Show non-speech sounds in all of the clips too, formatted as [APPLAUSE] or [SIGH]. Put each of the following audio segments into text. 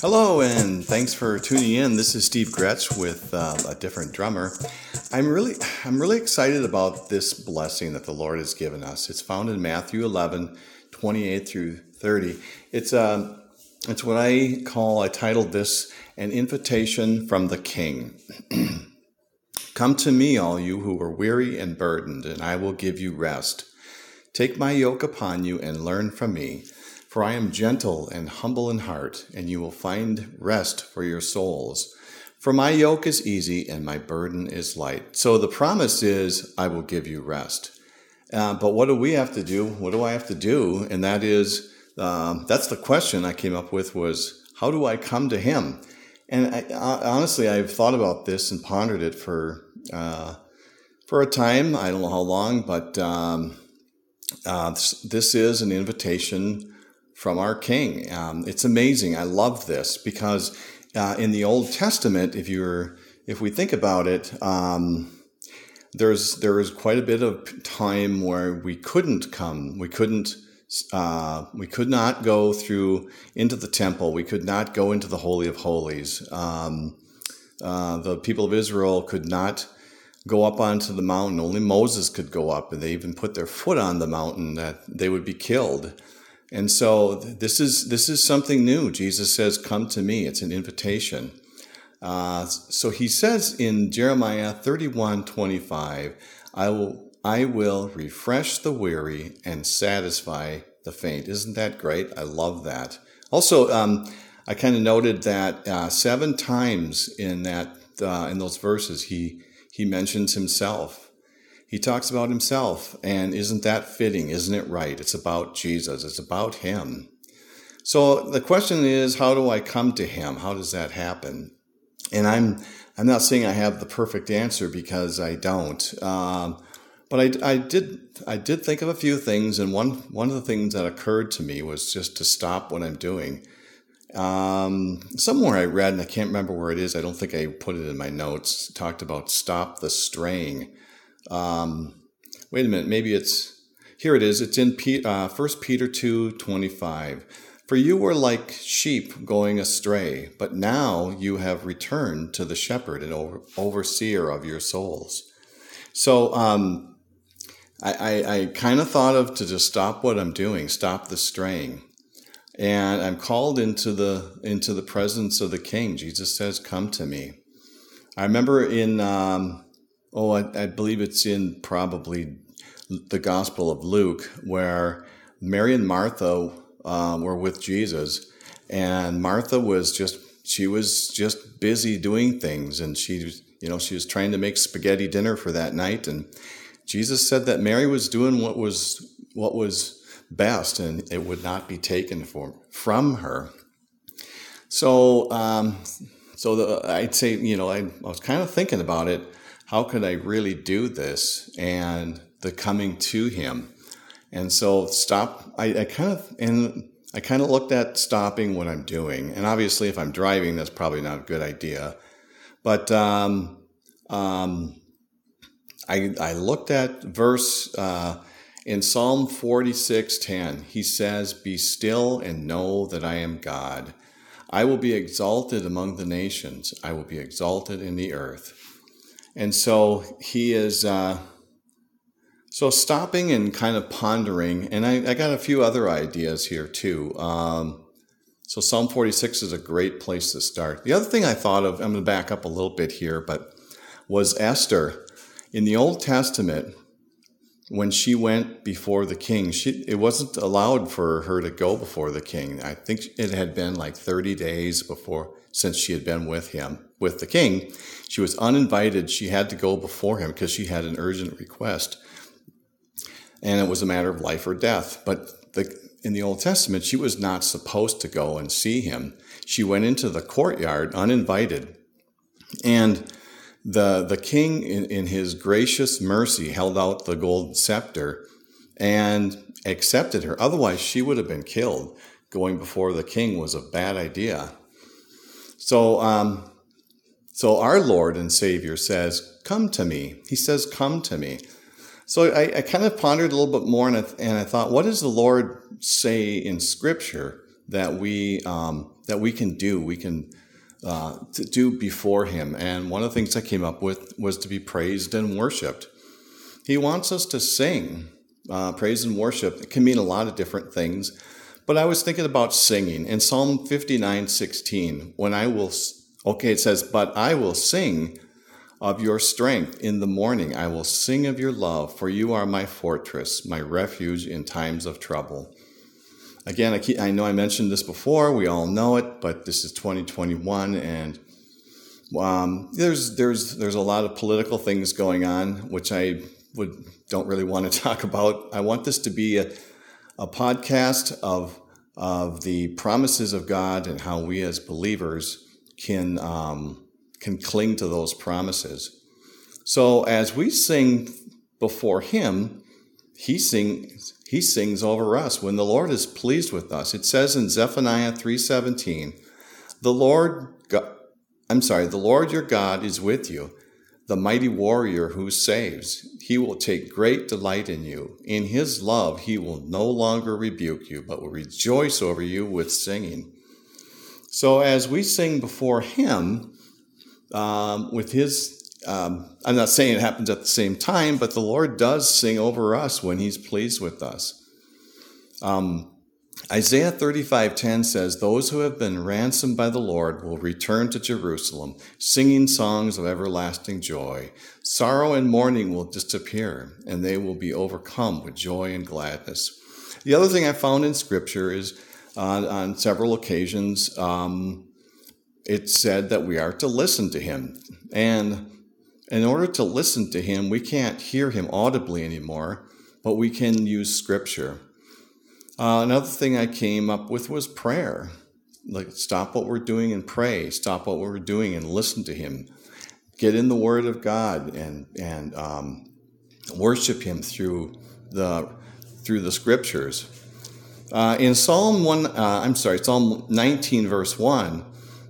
Hello, and thanks for tuning in. This is Steve Gretz with uh, a different drummer. I'm really, I'm really excited about this blessing that the Lord has given us. It's found in Matthew 11, 28 through 30. It's uh, it's what I call. I titled this "An Invitation from the King." [CLEARS THROAT] Come to me, all you who are weary and burdened, and I will give you rest. Take my yoke upon you and learn from me for I am gentle and humble in heart, and you will find rest for your souls. For my yoke is easy and my burden is light. So the promise is, I will give you rest. Uh, but what do we have to do? What do I have to do? And that is, um, that's the question I came up with was, how do I come to Him? And I, honestly, I've thought about this and pondered it for uh, for a time. I don't know how long, but um, uh, this, is an invitation from our King. Um, it's amazing. I love this because uh, in the Old Testament, if you're if we think about it, um, there's there is quite a bit of time where we couldn't come. We couldn't. Uh, we could not go through into the temple. We could not go into the holy of holies. Um, uh, the people of Israel could not go up onto the mountain. Only Moses could go up, and they even put their foot on the mountain that they would be killed. And so this is this is something new. Jesus says, "Come to me." It's an invitation. Uh, so he says in Jeremiah 31, 25, I will I will refresh the weary and satisfy the faint. Isn't that great? I love that. Also, um, I kind of noted that uh, seven times in that uh, in those verses he he mentions himself he talks about himself, and isn't that fitting? Isn't it right? It's about Jesus, it's about him. So the question is, how do I come to him? How does that happen? And I'm I'm not saying I have the perfect answer because I don't. Um, but I, I did I did think of a few things, and one one of the things that occurred to me was just to stop what I'm doing. Um, somewhere I read, and I can't remember where it is. I don't think I put it in my notes. Talked about stop the straying. Um, wait a minute, maybe it's here. It is. It's in uh, 1 Peter two twenty five. For you were like sheep going astray, but now you have returned to the shepherd and over, overseer of your souls. So um, I, I, I kind of thought of to just stop what I'm doing, stop the straying and I'm called into the into the presence of the King. Jesus says, "Come to me." I remember in um, oh, I, I believe it's in probably the Gospel of Luke, where Mary and Martha uh, were with Jesus, and Martha was just she was just busy doing things, and she you know she was trying to make spaghetti dinner for that night, and Jesus said that Mary was doing what was what was best, and it would not be taken from from her. So, um, so the, I'd say you know I, I was kind of thinking about it how could I really do this? And the coming to Him. And so stop. I, I kind of and I kind of looked at stopping what I'm doing. And obviously, if I'm driving, that's probably not a good idea. But um, um, I I looked at verse. Uh, in Psalm 46:10, he says, "Be still and know that I am God. I will be exalted among the nations. I will be exalted in the earth." And so he is uh, so stopping and kind of pondering. And I, I, got a few other ideas here too. Um, so Psalm 46 is a great place to start. The other thing I thought of, I'm going to back up a little bit here, but was Esther. In the Old Testament, when she went before the king, she, it wasn't allowed for her to go before the king. I think it had been like 30 days before since she had been with him, with the king. She was uninvited. She had to go before him because she had an urgent request. And it was a matter of life or death. But the, in the Old Testament, she was not supposed to go and see him. She went into the courtyard uninvited. And the, the king, in, in his gracious mercy, held out the golden scepter and accepted her. Otherwise, she would have been killed. Going before the king was a bad idea. So, um, so our Lord and Savior says, Come to me. He says, Come to me. So I, I, kind of pondered a little bit more, and I, and I, thought, what does the Lord say in Scripture that we um, that we can do? We can uh, to do before Him. And one of the things I came up with was to be praised and worshipped. He wants us to sing. Uh, praise and worship it can mean a lot of different things, but I was thinking about singing in Psalm 59, 16. When I will, okay, it says, "But I will sing." of your strength in the morning. I will sing of your love, for you are my fortress, my refuge in times of trouble. Again, I, keep, I know I mentioned this before. We all know it, but this is 2021, and um, there's there's there's a lot of political things going on, which I would don't really want to [LAUGHS] talk about. I want this to be a, a podcast of of the promises of God and how we as believers can um, can cling to those promises. So as we sing before Him, He sings He sings over us when the Lord is pleased with us. It says in Zephaniah three seventeen, the Lord, God, I'm sorry, the Lord your God is with you, the mighty warrior who saves. He will take great delight in you. In His love, He will no longer rebuke you, but will rejoice over you with singing. So as we sing before Him, um, with his um, I'm not saying it happens at the same time, but the Lord does sing over us when He's pleased with us. Um, Isaiah 35:10 says, "Those who have been ransomed by the Lord will return to Jerusalem, singing songs of everlasting joy. Sorrow and mourning will disappear, and they will be overcome with joy and gladness." The other thing I found in Scripture is uh, on several occasions. Um, it said that we are to listen to him. And in order to listen to him, we can't hear him audibly anymore, but we can use scripture. Uh, another thing I came up with was prayer. Like, stop what we're doing and pray. Stop what we're doing and listen to him. Get in the Word of God and and um, worship Him through the through the Scriptures. Uh, in Psalm one, uh, I'm sorry, Psalm 19, verse one,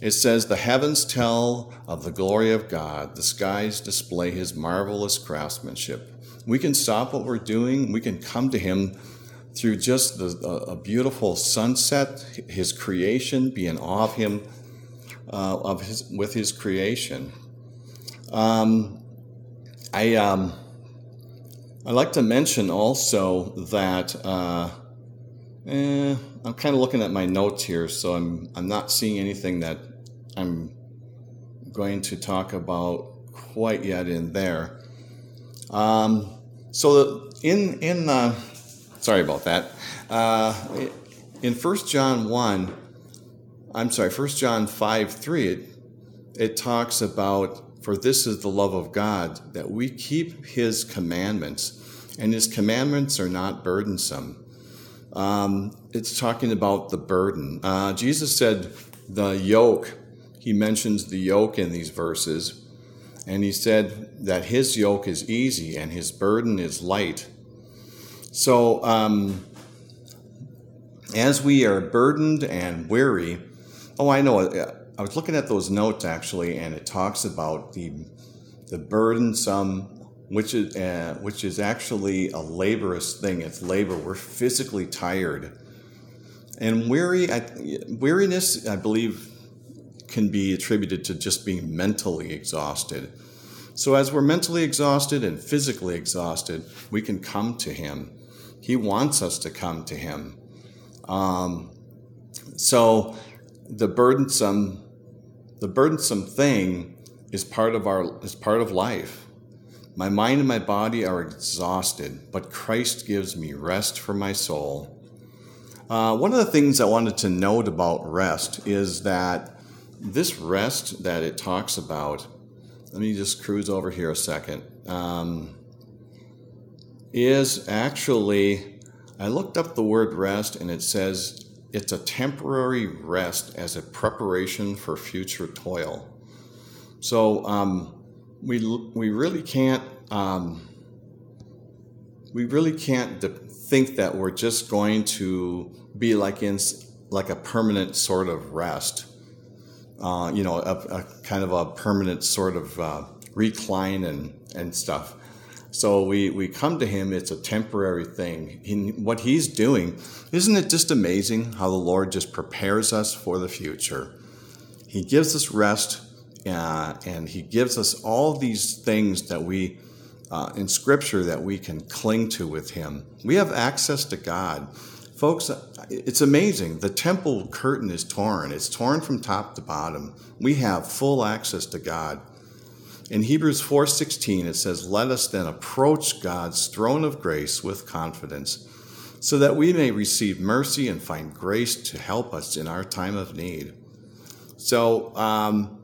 it says, The heavens tell of the glory of God, the skies display his marvelous craftsmanship. We can stop what we're doing, we can come to him through just the, a, a beautiful sunset, his creation, be in awe of him, uh, of his, with his creation. Um, I, um, I like to mention also that uh, eh, I'm kind of looking at my notes here, so I'm I'm not seeing anything that I'm going to talk about quite yet in there. Um, so in in uh, sorry about that. Uh, in First John one, I'm sorry, First John five three, it, it talks about for this is the love of God that we keep His commandments, and His commandments are not burdensome. Um, it's talking about the burden. Uh, Jesus said, "The yoke." he mentions the yoke in these verses, and he said that his yoke is easy and his burden is light. So, um, as we are burdened and weary, oh, I know. I was looking at those notes actually, and it talks about the the burdensome, which is uh, which is actually a laborious thing. It's labor. We're physically tired, and weary. I, weariness, I believe, can be attributed to just being mentally exhausted. So, as we're mentally exhausted and physically exhausted, we can come to Him. He wants us to come to Him. Um, so, the burdensome, the burdensome thing is part of our is part of life. My mind and my body are exhausted, but Christ gives me rest for my soul. Uh, one of the things I wanted to note about rest is that this rest that it talks about, let me just cruise over here a second, um, is actually, I looked up the word rest and it says it's a temporary rest as a preparation for future toil. So um, we, we really can't. Um, we really can't think that we're just going to be like in like a permanent sort of rest uh, you know, a, a, kind of a permanent sort of uh, recline and, and stuff. So we, we come to him, it's a temporary thing. What he's doing, isn't it just amazing how the Lord just prepares us for the future? He gives us rest uh, and he gives us all these things that we, uh, in scripture, that we can cling to with him. We have access to God. Folks, it's amazing. The temple curtain is torn. It's torn from top to bottom. We have full access to God. In Hebrews 4:16 it says, "Let us then approach God's throne of grace with confidence, so that we may receive mercy and find grace to help us in our time of need." So um,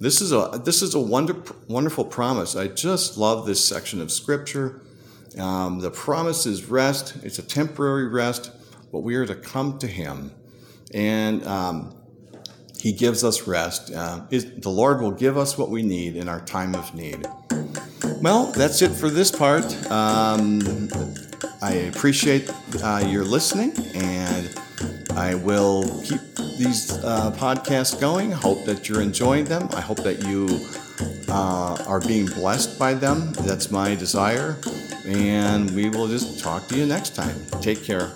this is a this is a wonder, wonderful promise. I just love this section of Scripture. Um, the promise is rest. It's a temporary rest, but we are to come to Him, and um, he gives us rest. Uh, the Lord will give us what we need in our time of need. Well, that's it for this part. Um, I appreciate uh, your listening, and I will keep these uh, podcasts going. Hope that you're enjoying them. I hope that you uh, are being blessed by them. That's my desire. And we will just talk to you next time. Take care.